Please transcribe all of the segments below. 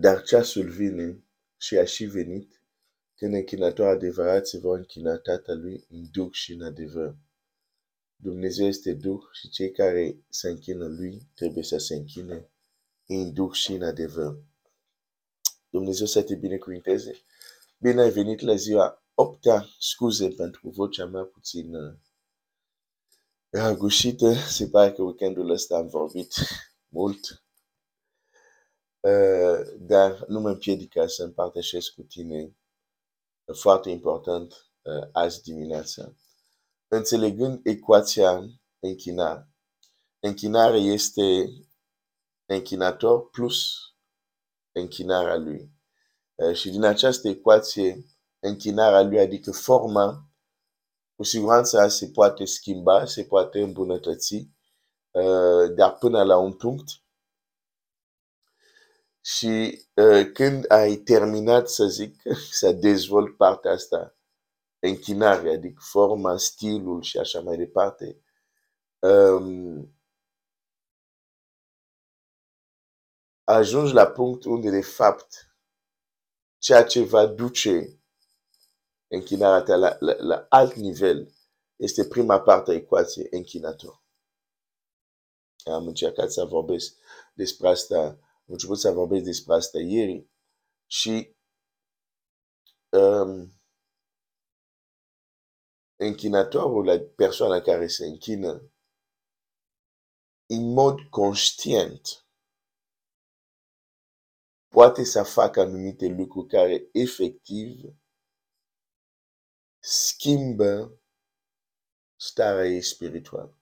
dar ceasul vine și a și venit când închinatorul adevărat se va închina Tatălui în duh și în adevăr. Dumnezeu este duh și cei care se închină lui trebuie să se închine în duh și în adevăr. Dumnezeu să te binecuvinteze. Bine ai venit la ziua 8 scuze pentru vocea mea puțin uh, ragușită. Se pare că weekendul ăsta am vorbit mult. Uh, dar nu mă împiedică să împărtășesc cu tine foarte important uh, azi dimineața. Înțelegând ecuația închinare. Închinare este închinator plus închinarea lui. Uh, și din această ecuație, închinarea lui, adică forma, cu siguranță se poate schimba, se poate îmbunătăți, dar până la un punct, și uh, când ai terminat, să zic, să dezvolt partea asta, închinarea, adică forma, stilul și așa mai departe, um, ajungi la punctul unde, de fapt, ceea ce va duce închinarea ta la, la, la alt nivel este prima parte a ecuației închinator. Am încercat să vorbesc despre asta am început să vorbesc despre asta ieri și um, închinatorul, la persoana care se închină, în mod conștient, poate să facă anumite lucruri care efectiv schimbă starea ei spirituală.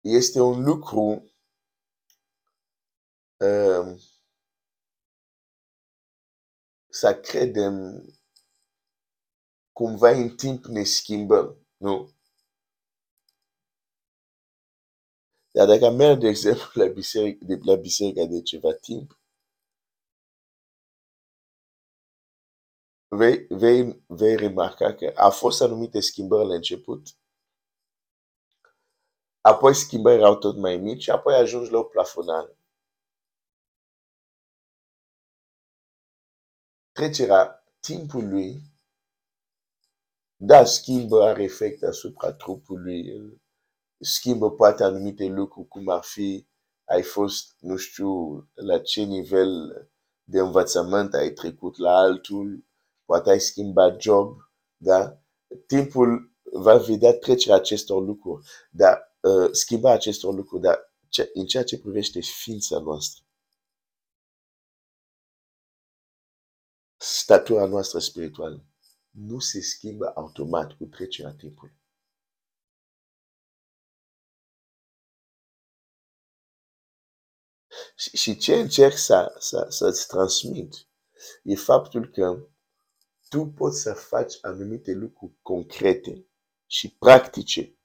Este un lucru uh, să credem cumva în timp ne schimbăm, nu? Dar dacă merg, de exemplu, la biserică, de, la biserică de ceva timp, vei, vei, vei remarca că a fost anumite schimbări la început, apoi schimbări erau tot mai mici și apoi ajungi la o plafonare. Trecerea timpului, da, schimbă, are efect asupra trupului, schimbă poate anumite lucruri, cum ar fi, ai fost, nu știu, la ce nivel de învățământ ai trecut la altul, poate ai schimbat job, da? Timpul va vedea trecerea acestor lucruri, dar uh, schimba acestor lucruri, dar ce, în ceea ce privește ființa noastră, statura noastră spirituală, nu se schimbă automat cu trecerea timpului. Și, și ce încerc să, să, să-ți transmit e faptul că tu poți să faci anumite lucruri concrete și practice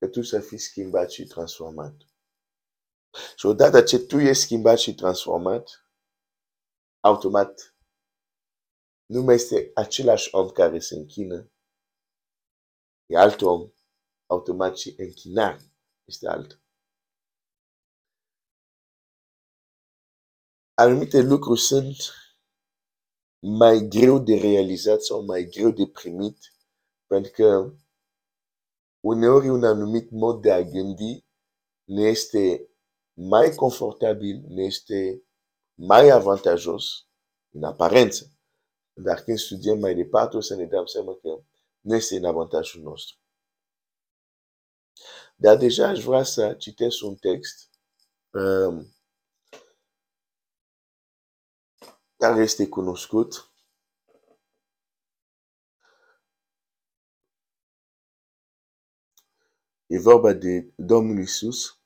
că tu să fii schimbat și transformat. Și odată ce tu ești schimbat și transformat, automat, nu mai este același om care se închină, e alt om, automat și închinare este alt. Anumite lucruri sunt mai greu de realizat sau mai greu de primit, pentru că uneori un anumit mod de a gândi ne este mai confortabil, ne este mai avantajos în aparență. Dar când studiem mai departe, o să ne dăm seama că nu este în avantajul nostru. Dar deja aș vrea să citesc un text um, care este cunoscut E vorba de Domnul Isus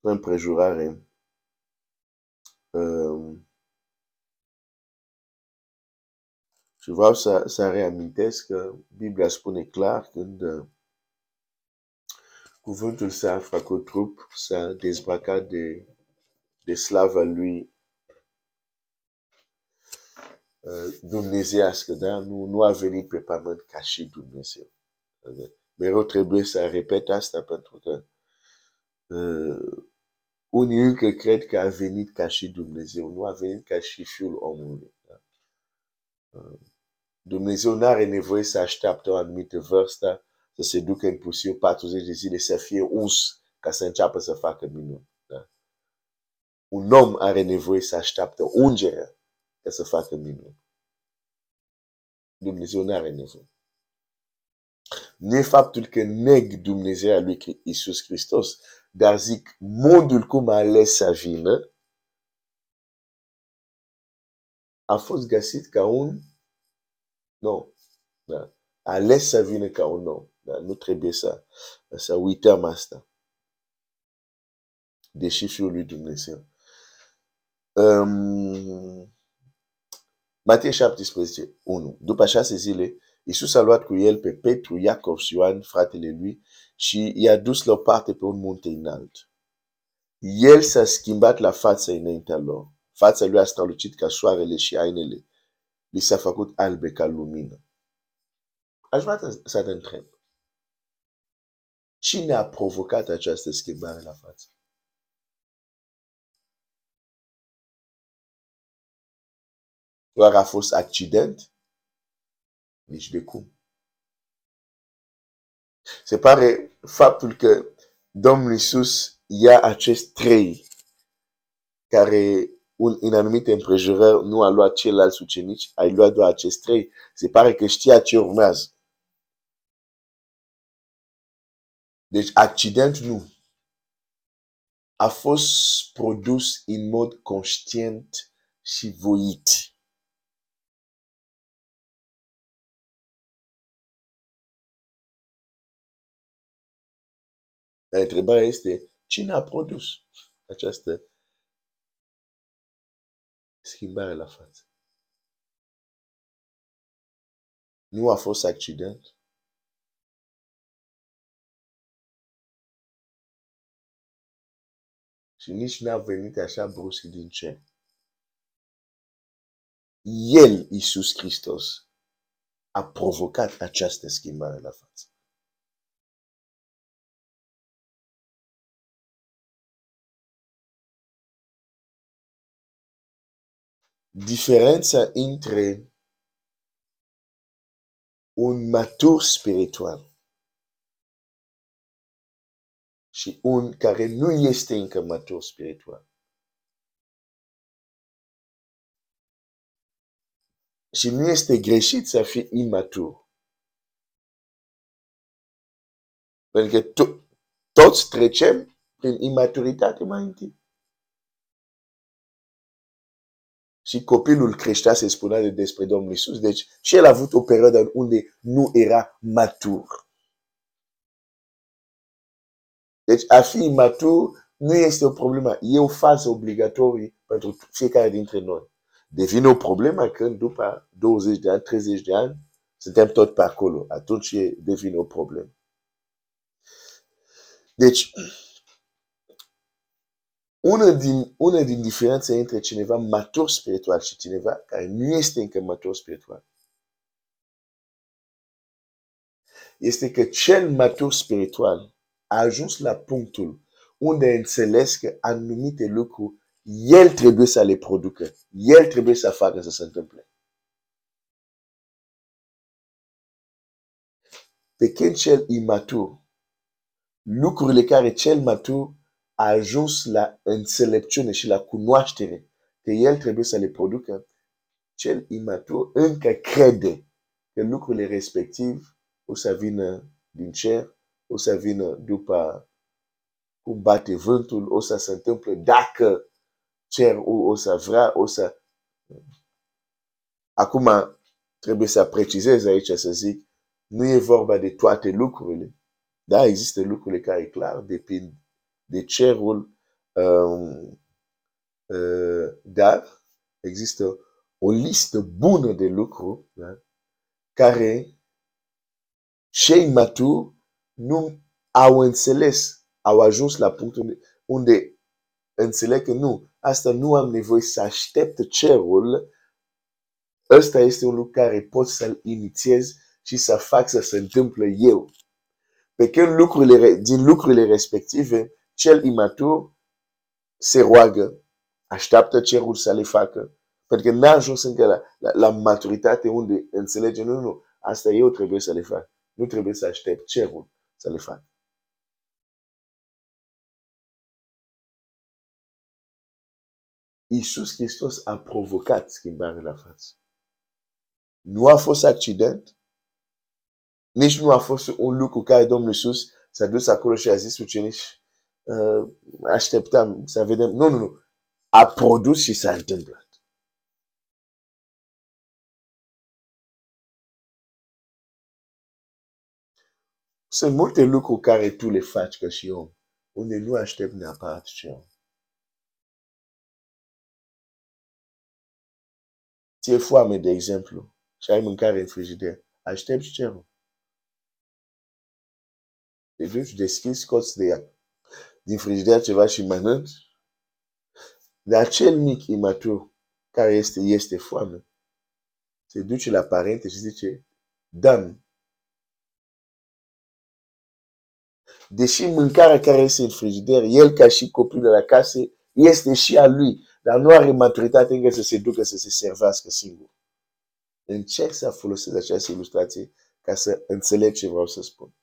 o împrejurare um, și vreau să, să reamintesc că Biblia spune clar când uh, cuvântul s-a făcut trup, s-a dezbrăcat de, de slava lui uh, dumnezeiască, da? Nu, nu a venit pe pământ ca și Dumnezeu. Mereu trebuie să repet asta pentru că uh, unii încă cred că a venit ca și Dumnezeu, nu a venit ca și Fiul omului. Da? Uh, Dumnezeu nu are nevoie să așteaptă o anumită vârstă, să se ducă în pustiu 40 de zile, să fie uns ca să înceapă să facă minuni. Da? Un om are nevoie să așteaptă ungerea ca să facă minuni. Dumnezeu nu are nevoie. Nu e faptul că neg Dumnezeu lui Isus Hristos, dar zic modul cum a ales să vină a fost găsit ca un nu. Da. Ales să vină ca un om. Da. Nu trebuie să, să uităm asta. Deși Fiul lui Dumnezeu. Um, Matei 17, 1. După șase zile, Iisus a luat cu el pe Petru, Iacov și Ioan, fratele lui, și i-a dus la o parte pe un munte înalt. El s-a schimbat la față înaintea lor. Fața lui a strălucit ca soarele și ainele li s-a făcut albe ca lumină. Aș vrea să te întreb. Cine a provocat această schimbare la față? Doar a fost accident? Nici de cum. Se pare faptul că Domnul Iisus ia acest trei care un, în anumite împrejurări nu a luat ceilalți ucenici, a luat doar acest trei. Se pare că știa ce urmează. Deci accident nu. A fost produs în mod conștient și voit. Întrebarea este, cine a produs această schimbare la față. Nu a fost accident. Și nici n-a venit așa brusc din cer. El, Iisus Hristos, a provocat această schimbare la față. Diferența între un matur spiritual și un care nu este încă matur spiritual. Și nu este greșit să fii imatur. Pentru că to- toți trecem prin imaturitate mai întâi. Și copilul creștea, se spunea de despre Domnul Isus. Deci și el a avut o perioadă unde nu era matur. Deci a fi matur nu este o problemă. E o fază obligatorie pentru fiecare dintre noi. Devine o problemă când după 20 de ani, 30 de ani, suntem tot pe acolo. Atunci devine o problemă. Deci, una din, una din diferențe între cineva matur spiritual și cineva care nu este încă matur spiritual este că cel matur spiritual a ajuns la punctul unde a înțeles că anumite lucruri el trebuie să le producă. El trebuie să facă să se întâmple. Pe când cel imatur, lucrurile care cel matur a ajuns la înțelepciune și la cunoaștere că el trebuie să le producă, cel imatur încă crede că lucrurile respectiv o să vină din cer, o să vină după cum bate vântul, o să se întâmple dacă cer o, o să vrea, o să... Acum trebuie să precizez aici să zic, nu e vorba de toate lucrurile. Da, există lucrurile care clar depind de cerul, um, uh, dar există o listă bună de lucruri da? care cei maturi nu au înțeles, au ajuns la punctul unde înțeleg că nu, asta nu am nevoie să aștept cerul ăsta este un lucru care pot să-l inițiez și să fac să se întâmple eu. Pe când lucrurile, din lucrurile respective, cel imatur se roagă, așteaptă cerul să le facă, pentru că n-a ajuns încă la, la, la maturitate unde înțelege, nu, nu, asta eu trebuie să le fac. Nu trebuie să aștept cerul să le fac. Iisus Hristos a provocat schimbarea la față. Nu a fost accident, nici nu a fost un lucru care Domnul Iisus s-a dus acolo și a zis ucenici, uh, așteptam să vedem. Nu, nu, nu. A produs și s-a întâmplat. Sunt multe lucruri care tu le faci ca și om, unde nu aștept neapărat ceva. Ție foame, de exemplu, și ai mâncare în frigider, aștepți cerul. Te duci, deschizi, scoți de ea. Din frigider ceva și mănânci. Dar acel mic imatur care este, este foame, se duce la parente și zice, dă Deși mâncarea care este în frigider, el ca și copilul de la casă, este și a lui, dar nu are maturitate încă să se ducă să se servească singur. Încerc să folosesc această ilustrație ca să înțeleg ce vreau să spun.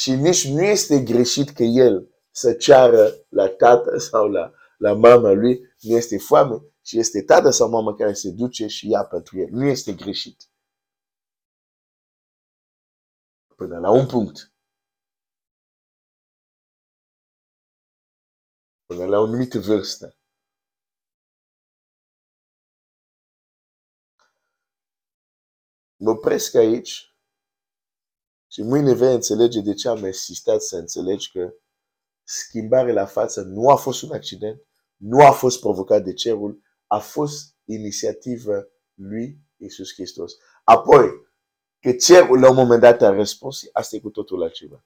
Și nici nu este greșit că el să ceară la tată sau la, la mama lui, nu este foame, și este tată sau mama care se duce și ia pentru el. Nu este greșit. Până la un punct. Până la o anumită vârstă. Mă opresc aici și mâine vei înțelege de ce am insistat să înțelegi că schimbarea la față nu a fost un accident, nu a fost provocat de cerul, a fost inițiativă lui Iisus Hristos. Apoi, că cerul la un moment dat a răspuns, asta e cu totul altceva.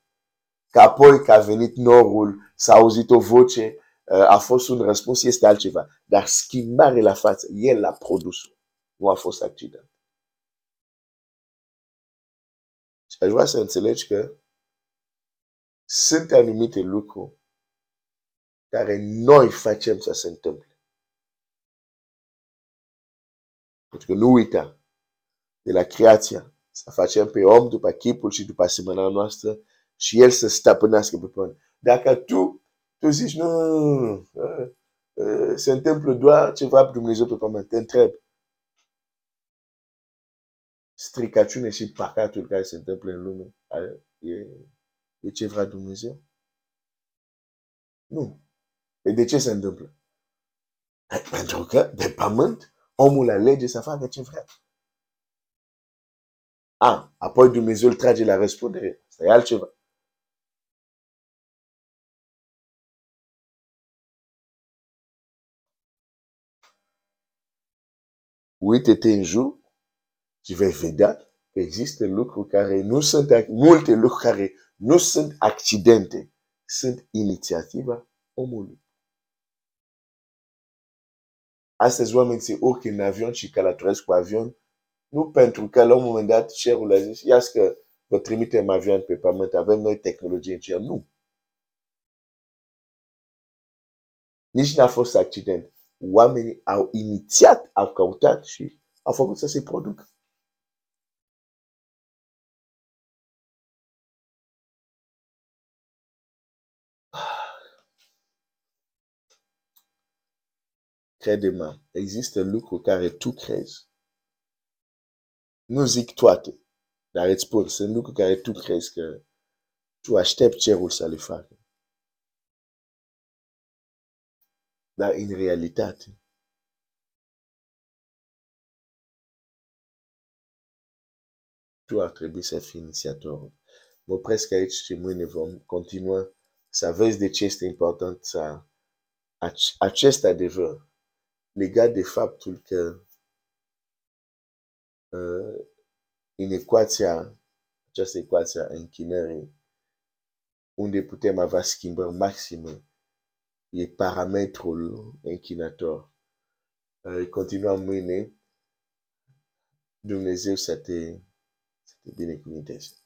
Că apoi că a venit norul, s-a auzit o voce, a fost un răspuns, este altceva. Dar schimbarea la față, el a produs Nu a fost accident. Și aș vrea să înțelegi că sunt anumite lucruri care noi facem să se întâmple. Pentru că nu uita, de la creația, să facem pe om după chipul și după asemănarea noastră și el să stăpânească pe pământ. Dacă tu, tu zici, nu, se întâmplă doar ceva pe Dumnezeu pe pământ, te întreb, stricăciune și păcatul care se întâmplă în lume e, e ce vrea Dumnezeu? Nu. E de ce se întâmplă? Pentru că de pământ omul alege să facă ce vrea. A, apoi Dumnezeu îl trage la răspundere. Asta e altceva. Uite-te în jur și vei vedea că există lucruri care nu sunt, multe lucruri care nu sunt accidente, sunt inițiativa omului. Astăzi oamenii se urcă în avion și călătoresc cu avion, nu pentru că la un moment dat cerul a zis, ia că vă trimitem avion pe pământ, avem noi tehnologie în cer. Nu. Nici n-a fost accident. Oamenii au inițiat, au căutat și au făcut să se producă. Crede-mă, există lucruri care tu crezi. Nu zic toate, dar îți spun, sunt lucruri care tu crezi că tu aștepți cerul să le facă. Dar în realitate, tu ar trebui să fii inițiatorul. Mă opresc aici și mâine vom continua să vezi de ce este important să acest adevăr legat de faptul că uh, în ecuația, această ecuație a închinării, unde putem avea schimbări maxime, e parametrul închinator. Uh, continuăm mâine. Dumnezeu să te, să te binecuvinteze.